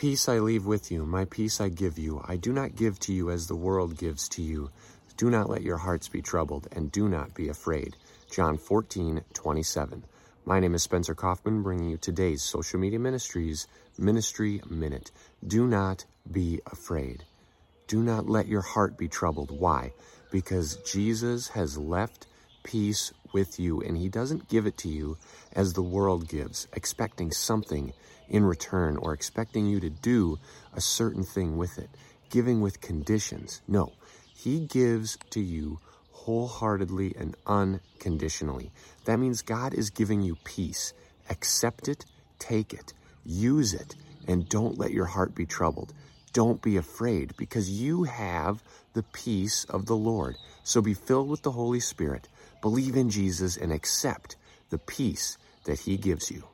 Peace I leave with you, my peace I give you. I do not give to you as the world gives to you. Do not let your hearts be troubled, and do not be afraid. John 14, 27. My name is Spencer Coffman, bringing you today's Social Media Ministries Ministry Minute. Do not be afraid. Do not let your heart be troubled. Why? Because Jesus has left peace with you, and he doesn't give it to you as the world gives, expecting something in return or expecting you to do a certain thing with it, giving with conditions. No, he gives to you wholeheartedly and unconditionally. That means God is giving you peace. Accept it, take it, use it, and don't let your heart be troubled. Don't be afraid because you have the peace of the Lord. So be filled with the Holy Spirit, believe in Jesus, and accept the peace that He gives you.